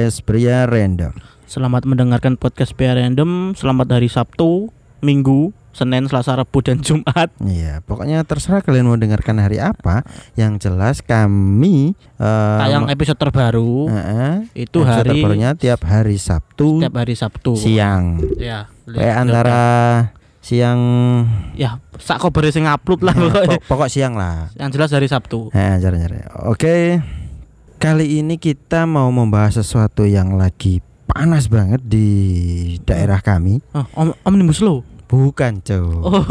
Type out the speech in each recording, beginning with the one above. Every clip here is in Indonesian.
Podcast Pria Random. Selamat mendengarkan podcast PR Random. Selamat hari Sabtu, Minggu, Senin, Selasa, Rabu dan Jumat. Iya, pokoknya terserah kalian mau dengarkan hari apa. Yang jelas kami eh, Tayang episode terbaru eh, itu episode hari terbarunya tiap hari Sabtu setiap hari Sabtu. siang. Ya. Kayak antara siang ya sak kobar sing upload lah pokoknya. pok- pokok siang lah. Yang jelas hari Sabtu. Eh, jar-jar. Oke. Kali ini kita mau membahas sesuatu yang lagi panas banget di daerah kami. Oh, om omnibus law. Bukan, Cok. Oh.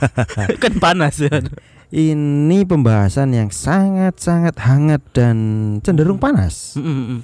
kan panas ya. Ini pembahasan yang sangat-sangat hangat dan cenderung panas. Mm, mm.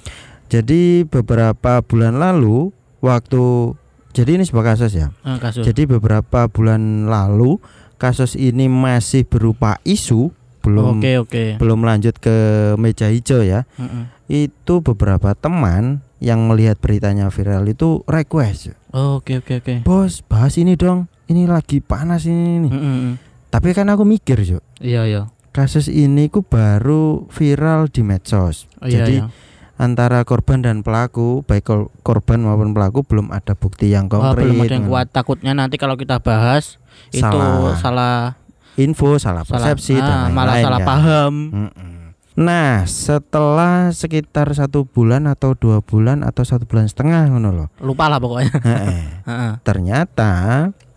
Jadi beberapa bulan lalu waktu jadi ini sebuah kasus ya. Ah, kasus. Jadi beberapa bulan lalu kasus ini masih berupa isu belum Oke, oke. belum lanjut ke meja hijau ya. Mm, mm. Itu beberapa teman yang melihat beritanya viral itu request, Oh, Oke, oke, oke. "Bos, bahas ini dong. Ini lagi panas ini nih." Mm. Tapi kan aku mikir, Cuk. Iya, iya. Kasus ini ku baru viral di medsos. Oh, iya, Jadi iya. antara korban dan pelaku, baik kor- korban maupun pelaku belum ada bukti yang Oh, konkret. belum ada yang kuat. Takutnya nanti kalau kita bahas itu Salah. Salah Info, salah salah persepsi ah, dan malah lain-lain salah kan. paham. Mm-mm. Nah, setelah sekitar satu bulan atau dua bulan atau satu bulan setengah, ngono loh. Lupa lah pokoknya. Ternyata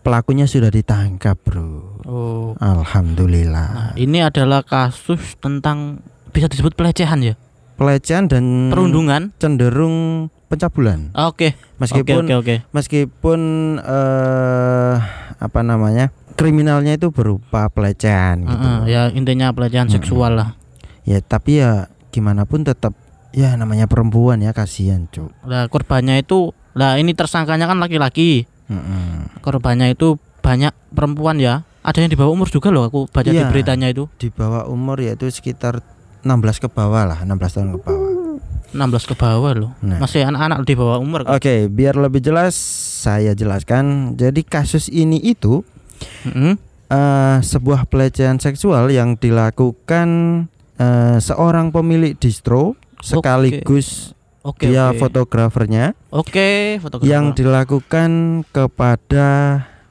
pelakunya sudah ditangkap, bro. Oh. Alhamdulillah. Nah, ini adalah kasus tentang bisa disebut pelecehan ya, Pelecehan dan perundungan. cenderung pencabulan. Ah, Oke, oke, Meskipun oke, oke. meskipun eh apa namanya? Kriminalnya itu berupa pelecehan gitu. Heeh, ya intinya pelecehan Mm-mm. seksual lah. Ya, tapi ya gimana pun tetap ya namanya perempuan ya kasihan, Cuk. Lah korbannya itu, lah ini tersangkanya kan laki-laki. Korbannya itu banyak perempuan ya. Ada yang di bawah umur juga loh. Aku baca di Iya. beritanya itu Di bawah umur yaitu sekitar 16 ke bawah lah, 16 tahun ke bawah. 16 ke bawah loh. Nah. Masih anak-anak di bawah umur. kan? Oke, biar lebih jelas saya jelaskan. Jadi kasus ini itu Mm-mm. eh, sebuah pelecehan seksual yang dilakukan eh, seorang pemilik distro sekaligus Oke, dia oke. fotografernya Oke, fotografer. yang dilakukan kepada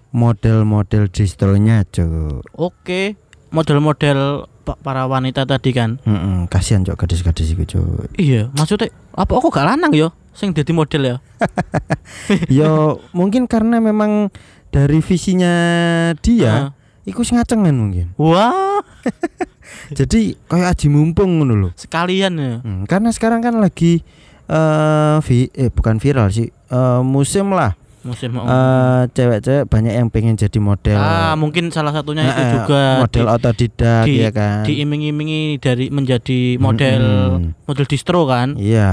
model-model distronya, Cuk. Oke, model-model pa- para wanita tadi kan. Mm-mm, kasihan Cuk gadis-gadis Cuk. Iya, maksudnya apa aku gak lanang yo sing jadi model ya? Yo mungkin karena memang dari visinya dia Heeh. iku sing ngacengan mungkin. Wah, Jadi kayak aji mumpung ngono lho. sekalian ya. Hmm, karena sekarang kan lagi eh vi- eh bukan viral sih. eh, musim lah. Musim oh. Eh, cewek-cewek banyak yang pengen jadi model. Ah, mungkin salah satunya itu Eh, juga model otodidak di- ya kan. diiming-imingi dari menjadi model Mm-mm. model distro kan. Iya.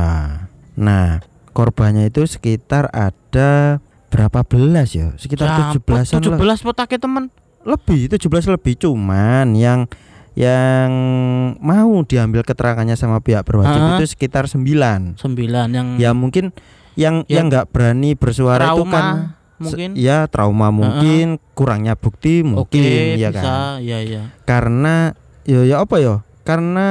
Nah, korbannya itu sekitar ada berapa belas ya? Sekitar tujuh belasan Tujuh belas potake temen. Lebih, 17 lebih cuman yang yang mau diambil keterangannya sama pihak berwajib Ah. itu sekitar 9. Sembilan yang Ya mungkin yang Ya, yang nggak berani bersuara itu kan mungkin. ya trauma mungkin, kurangnya bukti mungkin ya bisa. kan. Ya, ya. Karena ya ya apa ya? Karena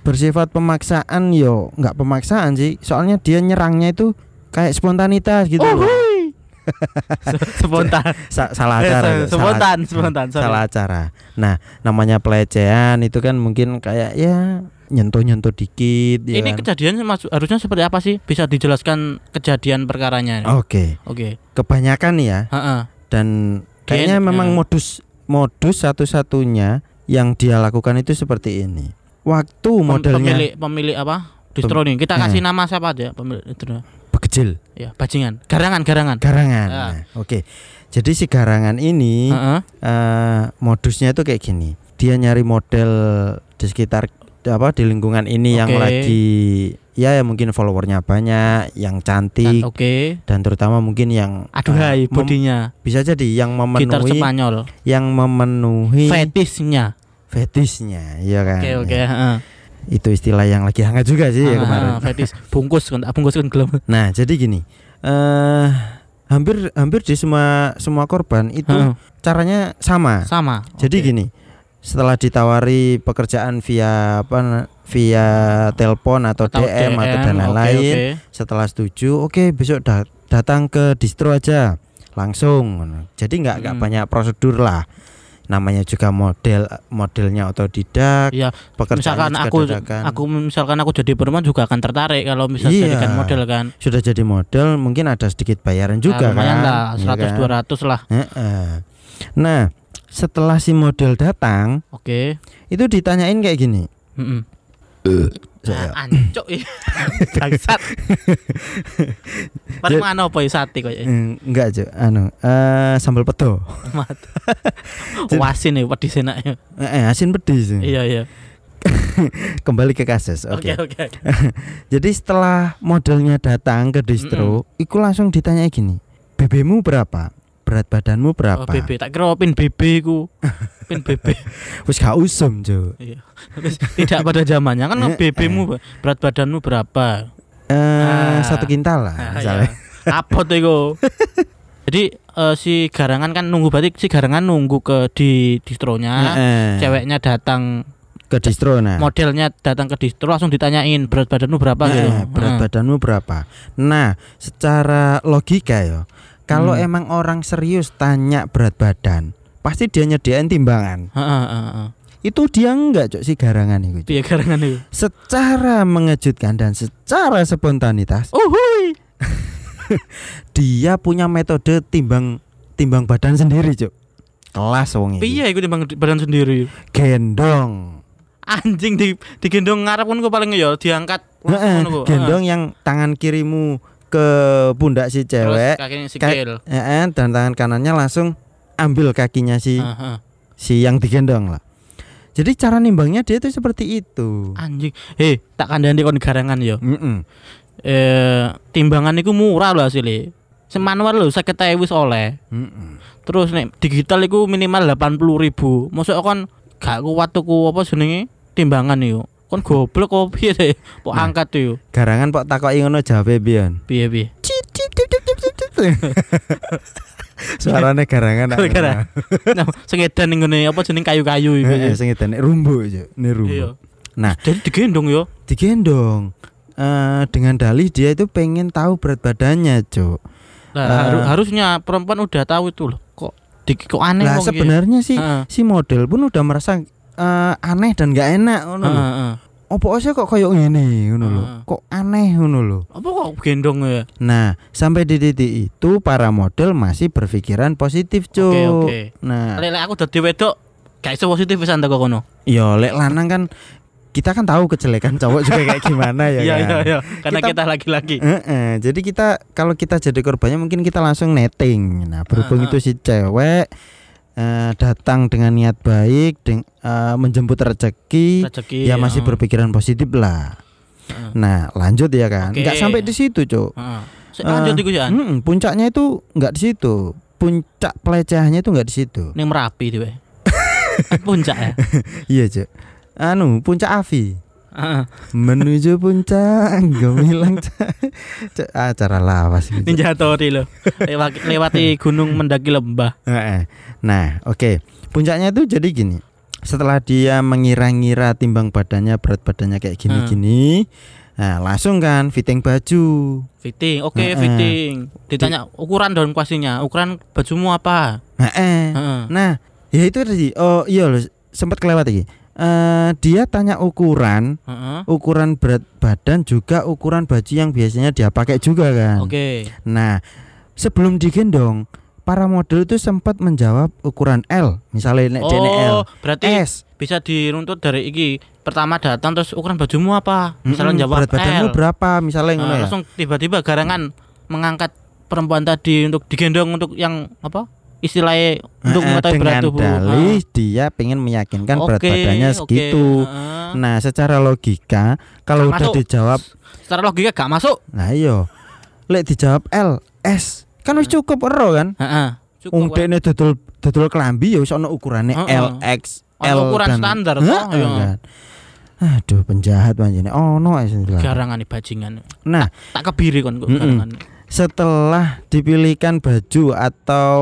bersifat pemaksaan yo nggak pemaksaan sih. Soalnya dia nyerangnya itu kayak spontanitas gitu Oh, loh. Spontan. Sa- salah acara. itu, spontan, salah, spontan, sorry. salah acara. Nah, namanya pelecehan itu kan mungkin kayak ya nyentuh-nyentuh dikit ya Ini kan. kejadian harusnya seperti apa sih? Bisa dijelaskan kejadian perkaranya? Oke. Oke. Kebanyakan nih ya Heeh. dan kayaknya Gen- memang ya. modus modus satu-satunya yang dia lakukan itu seperti ini. Waktu Pem- modelnya Pemilik pemilik apa? Distro nih. Kita Eh. kasih nama siapa aja pemilik distro. Bekecil Ya, bajingan. Garangan, garangan. garangan. Ya. Nah, Oke. Jadi si garangan ini Heeh. eh, modusnya itu kayak gini. Dia nyari model di sekitar apa di lingkungan ini yang Oke. lagi ya, ya mungkin followernya banyak, yang cantik Oke. dan terutama mungkin yang Aduhai mem- bodinya. bisa jadi yang Gitar memenuhi Spanyol. yang memenuhi Fetisnya. fetisnya, iya kan. Oke, oke, Ya. heeh. Itu istilah yang lagi hangat juga sih ya Ah, kemarin. fetis bungkus kan, bungkus kan gelem. Nah, jadi gini. eh hampir hampir di semua semua korban itu Heeh. caranya sama. Sama. Jadi Oke. gini, setelah ditawari pekerjaan via apa via telepon atau, DM, atau dan lain-lain. oke. Setelah setuju, oke besok da- datang ke distro aja langsung. Jadi nggak nggak Hmm. banyak prosedur lah. Namanya juga model modelnya otodidak. Iya, pekerjaannya misalkan aku dadakan. aku misalkan aku jadi peneman juga akan tertarik kalau misal Iya. jadikan model kan. sudah jadi model mungkin ada sedikit bayaran juga Nah, lumayan kan. lah, Iya 100 kan? 200 lah. Heeh. Nah, setelah si model datang, Oke. itu ditanyain kayak gini. Heeh. Saya, Nah, ancuk ih. Bangsat. Paling mana apa ya sate kok ya. "Eh, enggak, Cuk. Anu, eh sambal pedo. Wasin ya pedis enaknya. Eh, eh, asin pedis. Iya iya. Kembali ke kasus. Oke Oke. oke. Jadi setelah modelnya datang ke distro, iku langsung ditanya gini. BB-mu berapa? Berat badanmu Oh, berapa? BB tak kira pin BB ku. Pin BB. Wis gak usum, Cuk. Iya. Tidak pada zamannya kan Eh, BB-mu berat badanmu berapa? Eh, Ah. satu kintal lah Ah, misalnya. iya. Apa tuh iku? Jadi eh, si garangan kan nunggu berarti si garangan nunggu ke di distronya. Heeh. Ceweknya datang ke distro nah. modelnya datang ke distro langsung ditanyain berat badanmu berapa gitu. Nah, berat Heeh. badanmu berapa? Nah, secara logika ya, kalau Hmm. emang orang serius tanya berat badan, pasti dia nyediain timbangan. Heeh, heeh, heeh. Itu dia enggak, Cok, si garangan itu. Piye garangan itu? Secara mengejutkan dan secara spontanitas, Uhuy. dia punya metode timbang timbang badan sendiri, Cok. Kelas wong ini. Piye iku timbang badan sendiri? Gendong. Anjing di digendong ngarep kan paling ya diangkat Heeh, gendong yang tangan kirimu ke pundak si. Terus cewek, kakinya Ka- sikil. Heeh, dan tangan kanannya langsung ambil kakinya si Heeh. si yang digendong lah. Jadi cara nimbangnya dia itu seperti itu. Anjing. Hei, tak kandhani kon garangan ya. Mm-mm. Eh timbangan iku murah lho asli. Sing manual lho 50.000 wis oleh. Mm-mm. Terus nek digital iku minimal 80.000. Mosok kon gak kuat tuku apa jenenge timbangan iku. Kon goblok kok piye sih? Pok Nah. angkat yo. Garangan pok takoki ngono jawabe pian. Piye piye? Suarane garangan. Gara-gara. Nah, sing edan ning ngene apa jeneng kayu-kayu iku. Heeh, sing edan nek rumbu aja, ini rumbu. Iya. Nah. jadi digendong yo. Digendong. Eh dengan dalih dia itu pengen tahu berat badannya, Cuk. Nah, Eh. haru- harusnya perempuan udah tahu itu loh. Kok di, kok aneh Lah wong iki? sebenarnya sih Heeh. si model pun udah merasa eh, aneh dan gak enak ngono lho. Heeh. Opo sih kok koyo ngene ngono lho. Heeh. Kok aneh ngono lho. Apa kok gendong ya? Nah, sampai di titik itu para model masih berpikiran positif, Cuk. Oke, oke. Nah, Lek aku dadi wedok gak iso positif pisan teko kono. yo lek lanang kan kita kan tahu kejelekan cowok juga kayak gimana ya Iya kan. iya iya. Karena Kita- laki-laki. Heeh, jadi kita kalau kita jadi korbannya mungkin kita langsung netting. Nah, berhubung Heeh. itu si cewek eh, datang dengan niat baik, deng- eh, menjemput rezeki, Rezeki. ya masih heeh. berpikiran positif lah. Heeh. Nah, lanjut ya kan. Nggak sampai di situ, Cuk. Heeh. Sik lanjut Eh, iku ya. Puncaknya itu nggak di situ. Puncak pelecehannya itu nggak di situ. Ning Merapi dhewe. Puncak ya. Iya, Cuk. Anu, puncak Avi. Heeh. Menuju puncak gemilang acara lawas gitu. Ninja Tori. Lewat lewati gunung mendaki lembah. Nah, oke. Puncaknya itu jadi gini. Setelah dia mengira-ngira timbang badannya berat badannya kayak gini-gini, nah langsung kan fitting baju. Fitting, oke Heeh. fitting. Ditanya ukuran daun kuasinya, ukuran bajumu apa? Heeh. Heeh. Nah, ya itu tadi. Oh iya loh, sempat kelewat lagi. Eh dia tanya ukuran, Heeh. ukuran berat badan juga ukuran baju yang biasanya dia pakai juga kan. Oke. Nah, sebelum digendong, para model itu sempat menjawab ukuran L, misalnya nek dene L. Oh, berarti S. bisa diruntut dari iki. Pertama datang terus ukuran bajumu apa? Misalnya jawab berat badanmu L. berapa misalnya Nah, ngono ya. langsung tiba-tiba garangan mengangkat perempuan tadi untuk digendong untuk yang apa? Istilahnya untuk Heeh, mengetahui berat tubuh. dalih dia pengen meyakinkan Ah. berat badannya segitu. Heeh. Nah, secara logika kalau Gak udah masuk. dijawab, Secara logika gak masuk. nah iya. Lek dijawab L, S, kan wis cukup ero kan? Heeh. Cukup. Wong dene dodol dodol klambi ya wis ono ukurane Heeh. L, X, Ono L ukuran dan standar, toh, iya. kan. Aduh, penjahat manjene. Ono ae sing dilarang. Garangan bajingan. Nah, Tak kebiri kon kok setelah dipilihkan baju atau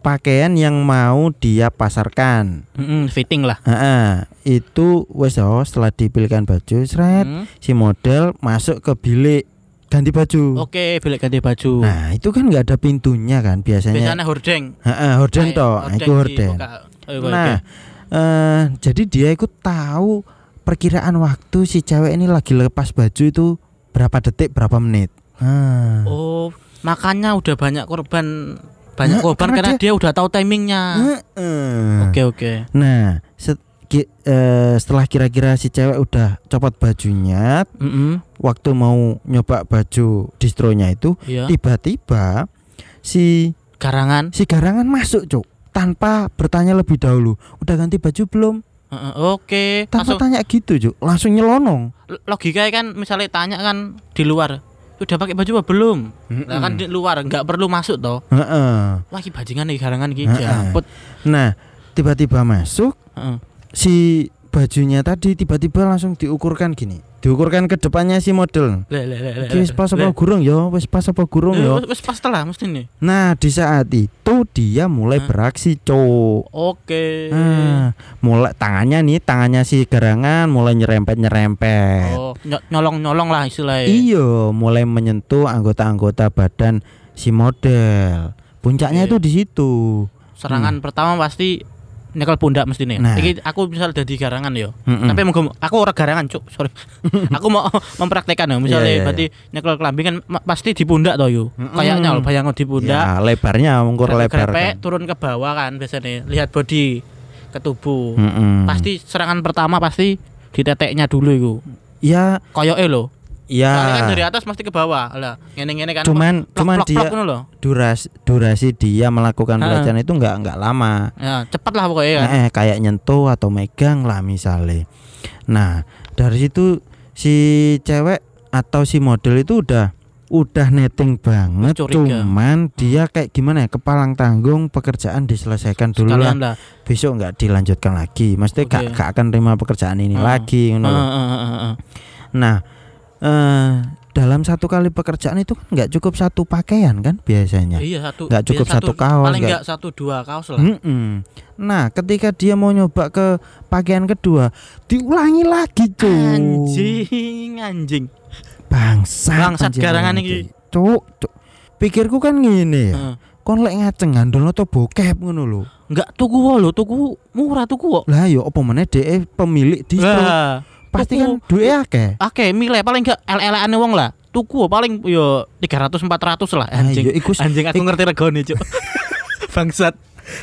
pakaian yang mau dia pasarkan. Mm-mm, fitting lah. Heeh, itu wes oh, setelah dipilihkan baju, seret Hmm. si model masuk ke bilik ganti baju. Oke, bilik ganti baju. Nah, itu kan nggak ada pintunya kan biasanya. Biasanya hordeng. Heeh, horden Ayo, toh, itu horden. dibuka. Ayo, Nah, eh jadi dia ikut tahu perkiraan waktu si cewek ini lagi lepas baju itu berapa detik, berapa menit. Ah. Oh, makanya udah banyak korban banyak Nah, korban karena karena, dia, udah tahu timingnya. Oke, oke. Nah, set- ki- eh, setelah kira-kira si cewek udah copot bajunya, Mm-mm, waktu mau nyoba baju distronya itu, Iya. tiba-tiba si Garangan. si garangan masuk, Cuk. Tanpa bertanya lebih dahulu, udah ganti baju belum? Heeh, Oke. Tanpa Langsung tanya gitu, Cuk. Langsung nyelonong. logika kan misalnya tanya kan di luar udah pakai baju apa belum? Nah kan di luar nggak perlu masuk toh. Heeh. Wah iki bajingan nih garangan Heeh. jamput. Nah, tiba-tiba masuk Heeh. si bajunya tadi tiba-tiba langsung diukurkan gini. Diukurkan ke depannya si model. Le le le le. Iki wis pas apa gurung ya? Wis pas apa gurung ya? Wis pas lah mesti nih. Nah, di saat itu dia mulai beraksi, Cuk. Oke. Nah, mulai tangannya nih, tangannya si garangan mulai nyerempet-nyerempet. Oh, ny- nyolong-nyolong lah istilahnya. Iya, mulai menyentuh anggota-anggota badan si model. Puncaknya Oke. itu di situ. Serangan pertama pasti nyekel pundak mesti nih. Nah. Iki aku misal jadi garangan yo. Mm-mm. Tapi moga aku orang garangan, Cuk. Sorry. aku mau mempraktekkan ya. Misalnya Iya, iya, berarti nyekel kelambi kan pasti di pundak toh yo. Mm-mm. Kayaknya loh bayangin di pundak. Ya, lebarnya mengukur lebar. Kan. turun ke bawah kan biasanya. Lihat body ke tubuh. Mm-mm. Pasti serangan pertama pasti di teteknya dulu itu. Ya, Koyoke lho. Ya. Soalnya kan dari atas pasti ke bawah. Lah, ngene-ngene kan. Cuman plok, cuman plok, dia plok lho. durasi durasi dia melakukan Ha. pelecehan itu nggak nggak lama. Ya, cepat lah pokoknya kan. Eh, kayak nyentuh atau megang lah misalnya. Nah, dari situ si cewek atau si model itu udah udah netting banget Curiga. cuman dia kayak gimana ya kepalang tanggung pekerjaan diselesaikan dulu Sekalian lah lah. besok nggak dilanjutkan lagi maksudnya Oke. gak, gak akan terima pekerjaan ini Heeh. lagi. Heeh, heeh, heeh, heeh. nah eh dalam satu kali pekerjaan itu kan nggak cukup satu pakaian kan biasanya Iya satu. Nggak cukup iya, satu kaos, Paling nggak- satu dua kaos lah. Mm-mm. Nah, ketika dia mau nyoba ke pakaian kedua, diulangi lagi, Cuk. Anjing, anjing. Bangsat. Bangsat anjing garangan ini. iki. Cuk, cuk. Pikirku kan ngene ya. Heeh. Kon lek ngaceng ngandel to bokep ngono lho. Enggak tuku lho, tuku murah tuku kok. Lah yo apa meneh dhek pemilik distro. Lah, Pasti tuku. kan duwe akeh. Oke, milih paling enggak ele-eleane wong lah. Tuku paling yo 300 400 lah Ah, anjing. iya, iku Anjing aku ngerti regane, Cuk. Bangsat.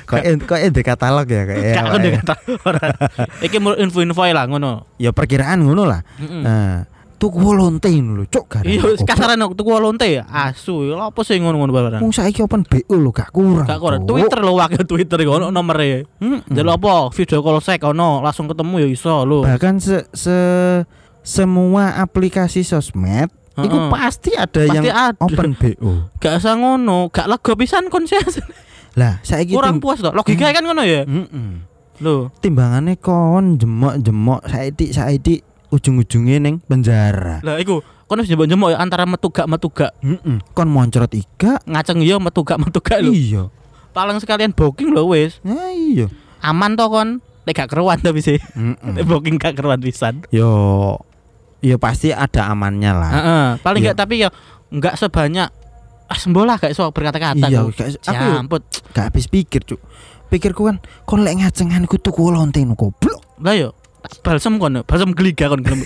Kok kok di katalog ya kayak. Gak aku kata ora. Iki mau info-info lah ngono. Ya perkiraan ngono lah. Heeh. Nah, tuku lonte lho, Cuk. garang. Iya, kasaran tuku lonte ya. Asu, lha apa sih ngono-ngono barang. Wong saiki open BO lho gak kurang. Gak kurang. Twitter lho wakil Twitter iku ono nomere. Mm-mm. Jalur apa? Video call sek ono, langsung ketemu ya iso lho. bahkan se, se- semua aplikasi sosmed itu Heeh. pasti ada Pasti yang ada. open BO. Gak usah ngono, gak lega pisan konses. Lah, saiki Kurang puas toh. Logika kan ngono ya. Mm-mm. Lho, Timbangannya kon jemok-jemok saiki saiki ujung-ujungnya ning penjara. lah iku kon wis jembok-jembok ya antara metu gak metu gak. Mm-mm. Kon moncrot iga. Ngaceng ya metu gak metu gak lho. Iya. Paling sekalian booking lho wis. Nah, iya. Aman toh kon. Nek gak keruan tapi sih. Mm-mm. Nek booking gak keruan pisan. Yo Yo pasti ada amannya lah. Heeh, paling Iya. enggak tapi ya enggak sebanyak ah sembola gak iso berkata-kata. Iya, gak- aku yo gak habis pikir, Cuk. Pikirku kan kon lek ngacengan ku tuku lonte no goblok. Lah yo tak balsem kon, balsem geliga kon gelem.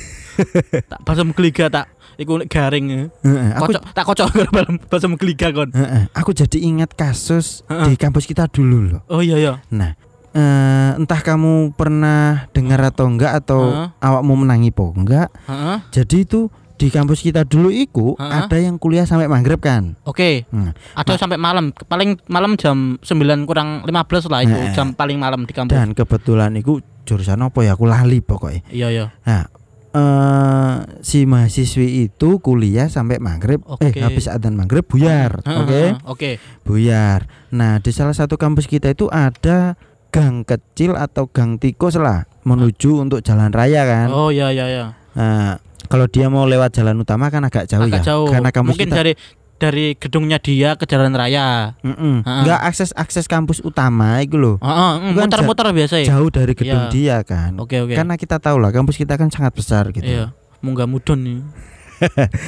tak balsem geliga tak iku garing. Aku Kocok tak kocok karo balsem balsem geliga kon. Aku jadi ingat kasus di kampus kita dulu loh. Oh iya iya. Nah, eh, entah kamu pernah dengar atau enggak atau Heeh. awakmu menangi po enggak. Heeh. Jadi itu di kampus kita dulu iku Heeh. ada yang kuliah sampai maghrib kan. Oke. Nah, Ada sampai malam. Paling malam jam 9 kurang 15 lah itu Heeh. jam paling malam di kampus. dan kebetulan iku jurusan apa ya aku lali pokoknya. Iya iya. Nah, eh si mahasiswi itu kuliah sampai maghrib Oke. eh habis adzan maghrib buyar Heeh, oke heeh, Oke. buyar nah di salah satu kampus kita itu ada gang kecil atau gang tikus lah menuju untuk jalan raya kan Oh iya iya iya. Nah, kalau dia mau lewat jalan utama kan agak jauh Agak ya jauh. karena kampus Mungkin kita dari dari gedungnya dia ke jalan raya. Mm-mm. Ha-ha. Nggak akses akses kampus utama itu loh. Heeh, mm, Bukan muter-muter biasa ya. Jauh dari gedung Iya. dia kan. Oke oke. Karena kita tahu lah kampus kita kan sangat besar gitu. Iya. Munggah mudun nih.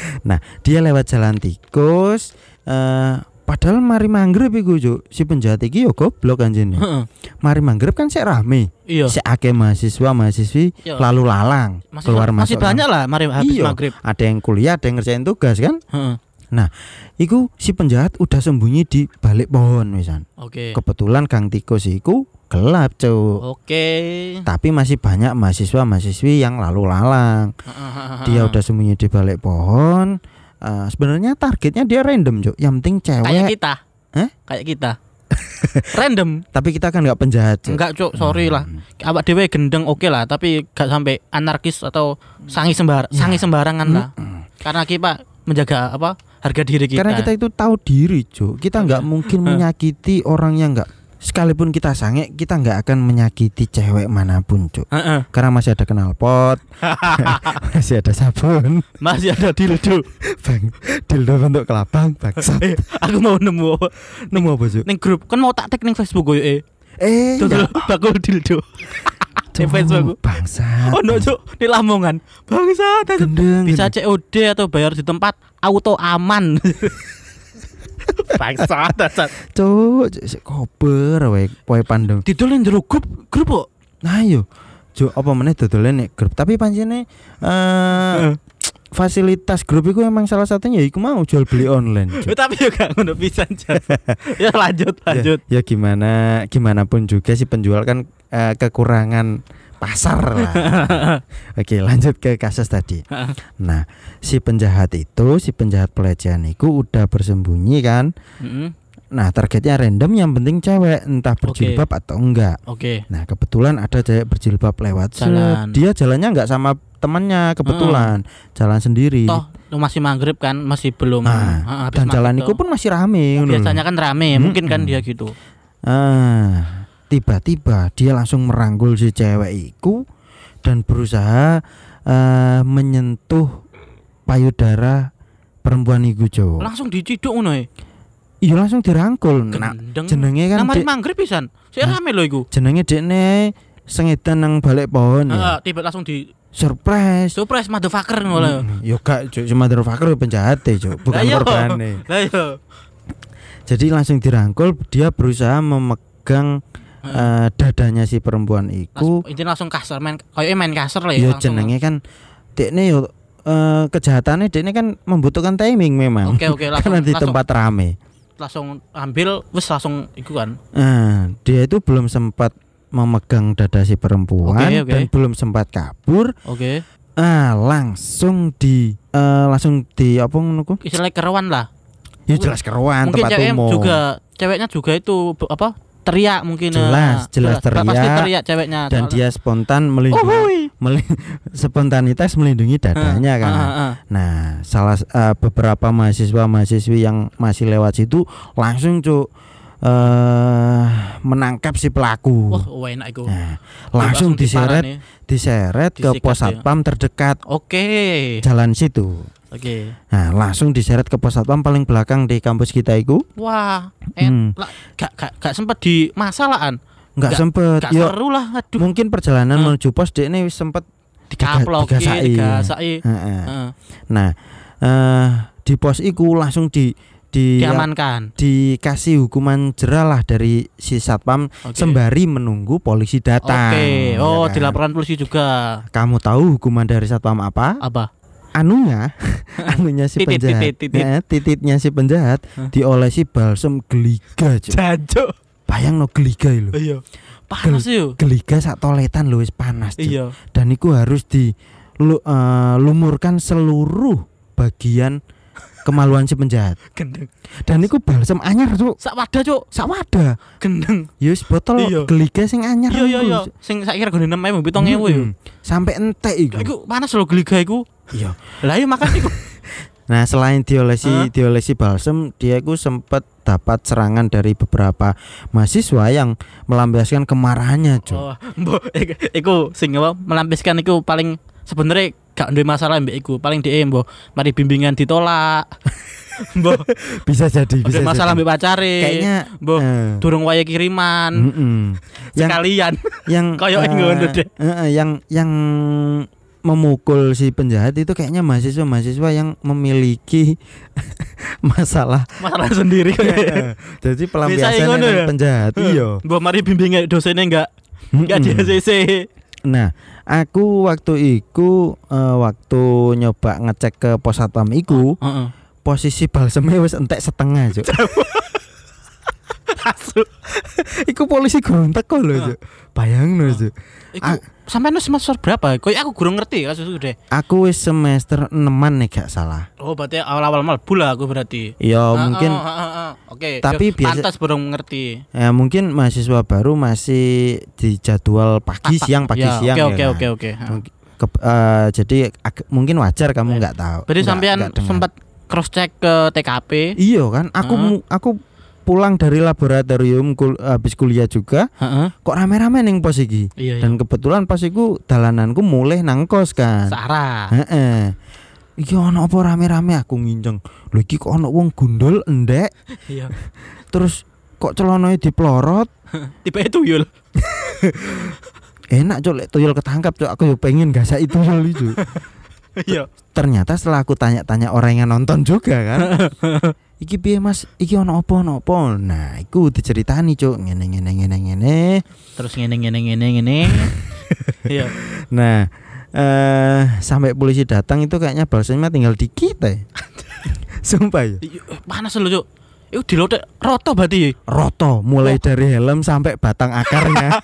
Dia lewat jalan tikus eh padahal mari manggrib iku Juk. si penjahat iki yo goblok anjene. Heeh. mari manggrib kan sik rame. Iya. Sik akeh mahasiswa mahasiswi Iya. lalu lalang Masih keluar masih masuk. banyak lah mari habis Iya. maghrib. Ada yang kuliah, ada yang ngerjain tugas kan? Heeh. Iku si penjahat udah sembunyi di balik pohon misan. Oke. Kebetulan Gang Tikus iku gelap, Cuk. Oke. Tapi masih banyak mahasiswa mahasiswi yang lalu lalang. Dia udah sembunyi di balik pohon. Eh, sebenarnya targetnya dia random, Cuk. Yang penting kayak cewek. kita. Hah? Kayak kita. Random. Tapi kita kan nggak penjahat, Cuk. Enggak, Cuk, sorry lah. Hmm. Awak dhewe gendeng oke lah, tapi gak sampai anarkis atau sangi sembar Ya. sangi sembarangan lah. Mm-mm. Karena kita menjaga apa? Harga diri kita. Karena kita itu tahu diri, Cuk. Kita nggak mungkin menyakiti orang yang nggak sekalipun kita sange, kita nggak akan menyakiti cewek mana pun, Cuk. Heeh. Karena masih ada knalpot, masih ada sabun, Masih ada dildo. bang, dildo bentuk kelabang, bangsat. Eh, aku mau nemu? Nemu apa, Cuk? Ning grup kan mau tak tag ning Facebook gue eh. Eh, bakul dildo. Ning Facebook. Bangsat. Oh no, Cuk, di Lamongan. Bangsa Gendeng. bisa. COD atau bayar di tempat auto aman. Bangsa dasar. Sik kober wae poe pandang. Didolin jero grup, grup kok. Nah, yo. Cuk, apa meneh dodolan nek grup, tapi pancene eh fasilitas grup itu emang salah satunya ya iku mau jual beli online. Eh, tapi gak ngono pisan. Ya lanjut, lanjut. Ya, ya gimana gimana pun juga si penjual kan eh, kekurangan pasar lah. Oke, lanjut ke kasus tadi. Nah, si penjahat itu, si penjahat pelecehan itu udah bersembunyi kan. Heeh. Nah, targetnya random yang penting cewek, entah berjilbab atau enggak. Oke. Nah, kebetulan ada cewek berjilbab lewat. Jalan. Dia jalannya enggak sama temannya, kebetulan jalan sendiri. Toh lu masih maghrib kan, masih belum Nah, ah, habis Dan jalan itu pun masih rame lho. biasanya kan rame, mungkin kan dia gitu. Ah, tiba-tiba dia langsung merangkul si cewek itu dan berusaha eh, menyentuh payudara perempuan itu, Cuk. Langsung diciduk ngono e. Iya langsung dirangkul. Nah, jenenge kan Nah, mari dek- maghrib pisan. Sik Hah? rame lho iku. jenenge dekne sengedan nang balik pohon ya. Heeh, tiba langsung di Surprise. surprise motherfucker ngono lho. Mm, Yo gak Cuk, cuma motherfucker penjahat Cuk, bukan Lah iya. korbane. Lah iya. Jadi langsung dirangkul, dia berusaha memegang eh, dadanya si perempuan iku. intinya langsung kasar main kayak main kasar lah Yo ya. langsung. jenenge kan dekne yo eh, kejahatannya dekne kan membutuhkan timing memang. Oke oke langsung Karena di langsung, tempat rame. langsung ambil wes langsung iku kan. Nah, dia itu belum sempat memegang dada si perempuan Oke, oke. dan belum sempat kabur. Oke. Ah, langsung di eh, langsung di apa ngono keruan lah. Ya jelas keruan mungkin tempat ceweknya umum. juga ceweknya juga itu apa? teriak mungkin eh, Jelas, jelas Pasti teriak. teriak ceweknya. dan dia spontan Oh, melindungi woi. meli- spontanitas melindungi dadanya Ah, kan. ah, ah. Nah, salah eh, beberapa mahasiswa mahasiswi yang masih lewat situ langsung cuk eh menangkap si pelaku. Wah, wah, enak iku. Nah, langsung diseret diseret ke pos ya. satpam terdekat Oke. jalan situ. Oke. Nah, langsung diseret ke pos satpam paling belakang di kampus kita itu. Wah, Hmm. gak gak gak sempet di masalahan. Nggak Nggak- sempet. Gak Yo, seru lah, aduh. mungkin perjalanan Hmm. menuju pos dia ini sempet digaga- Dikaploki, digasai. digasai. Nah, eh di pos iku langsung di di Diamankan. dikasih hukuman jerah lah dari si satpam Oke. sembari menunggu polisi datang. Oke. ya Oh, kan? dilaporkan polisi juga. Kamu tahu hukuman dari satpam apa? Apa? Anunya, anunya si Titit, penjahat, titit, titit. Eh, tititnya si penjahat Hah? diolesi balsem geliga. Cuk. Jancuk. Bayang no geliga lho. Iya. Panas yo. Geliga sak toletan lho wis panas. Iya. Dan itu harus di lu- eh, lumurkan seluruh bagian kemaluan si penjahat. Gendeng. Dan itu balsem anyar tuh. Sak wadah, Cuk. Sak wadah. Gendeng. Yus botol Iya. geliga sing anyar. Iya iya iku. iya. Sing saiki regane 6.000 7.000 yo. Sampai entek iku. Iku panas lho geliga iku. Iya. Lah iya makan iku. Nah, selain diolesi Hah? diolesi balsem, dia itu sempat dapat serangan dari beberapa mahasiswa yang melampiaskan kemarahannya, Cuk. Oh, mbok iku- iku sing apa melampiaskan iku paling sebenarnya gak duwe masalah mbek iku. Paling dhek mbok mari bimbingan ditolak. Mbah, bisa jadi bisa ada masalah jadi. mbek pacare. kayaknya Mbah, eh, durung waya kiriman. mm-mm. yang Sekalian. yang Kayak ngono deh. eh, eh, yang yang memukul si penjahat itu kayaknya mahasiswa-mahasiswa yang memiliki masalah Masalah sendiri Eh, jadi pelampiasan ngono ya? penjahat iya Mbah mari bimbing dosennya enggak enggak di. ACC. Nah, aku waktu iku eh, waktu nyoba ngecek ke pos satpam iku, Heeh. posisi balsemnya wis entek setengah, Cuk. Iku polisi gurung teko lho, Cuk. Bayangno, Cuk. Sampean wis semester berapa? Kok aku kurang ngerti kasus itu deh. Aku wis semester 6 nih gak salah. Oh, berarti awal-awal mlebu lah aku berarti. Ya Ah, mungkin ah, ah, ah. Oke. Tapi ya, biasa- pantas belum ngerti. ya mungkin mahasiswa baru masih di jadwal pagi siang pagi Ya, siang Oke, ya oke, kan? oke, oke. Ah. Mungkin- ke- eh, jadi mungkin wajar kamu nggak tahu. Berarti sampean sempat cross check ke TKP. Iya kan, aku mu- aku pulang dari laboratorium kul- habis kuliah juga Heeh. kok rame-rame ning pos iki. Iya, iya. Dan kebetulan pas iku dalananku mulai nang kos kan. Sarah. Heeh. Iki ono apa rame-rame aku nginceng. Lho iki kok ono wong gundul endek Iya. terus kok celonanya diplorot. Tipe itu yul. Enak cok lek tuyul ketangkap cok aku yo pengen gasak itu tuyul itu. Iya. Ternyata setelah aku tanya-tanya orang yang nonton juga kan. Iki piye Mas? Iki ono apa ono apa? Nah, iku diceritani cok ngene ngene ngene ngene. Terus ngene ngene ngene ngene. Iya. Nah, eh sampai polisi datang itu kayaknya balsemnya tinggal dikit ya. Sumpah ya. Iya, Panas lho, Cuk. Iku dilotek roto berarti. Roto mulai dari helm sampai batang akarnya.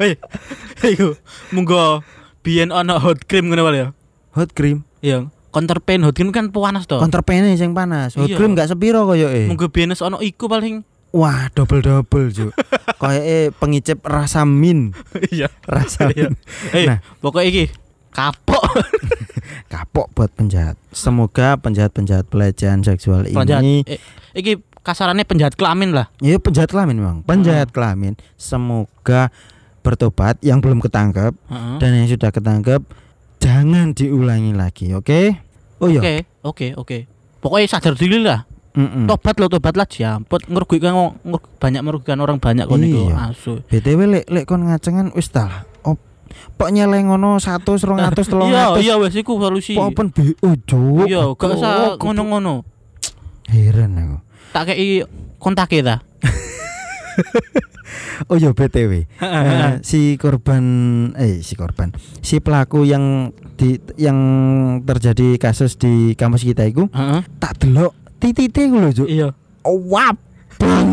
Hei. Iku monggo biyen ono hot cream ngono ya. hot cream. Iya. Counter pain hot cream kan panas to. Counterpane sing panas. Hot Iya. cream gak sepiro koyo eh. Monggo biyen wis ono iku paling. Wah, double-double, Cuk. Kayak eh pengicip rasa min, Iya. rasa Iya. min. Eh, Nah. pokoknya iki kapok. Kapok buat penjahat. Semoga penjahat-penjahat pelecehan seksual Penjahat. ini Eh, iki kasarannya penjahat kelamin lah. ya penjahat kelamin memang. Penjahat kelamin semoga bertobat yang belum ketangkep Heeh. dan yang sudah ketangkep jangan diulangi lagi, oke? Oh iya. Oke, oke, oke. Pokoknya sadar diri lah. Mm-mm. Tobat lo, tobat lah jamput ngerugikan ngerug- banyak merugikan orang banyak kok niku. Iya. Asu. BTW lek lek kon ngacengan wis ta. Op, pok nyeleng ngono 100 200 Iya, 300. iya wes iku solusi. Pok open BO, Cuk. Iya, gak usah ngono-ngono. Heran aku. Tak kei kontak ta. Oh iya BTW. Eh, si korban eh si korban. Si pelaku yang di yang terjadi kasus di kampus kita itu Heeh. tak delok titite ku lho, Cuk. Iya. Oh, wap. Bang,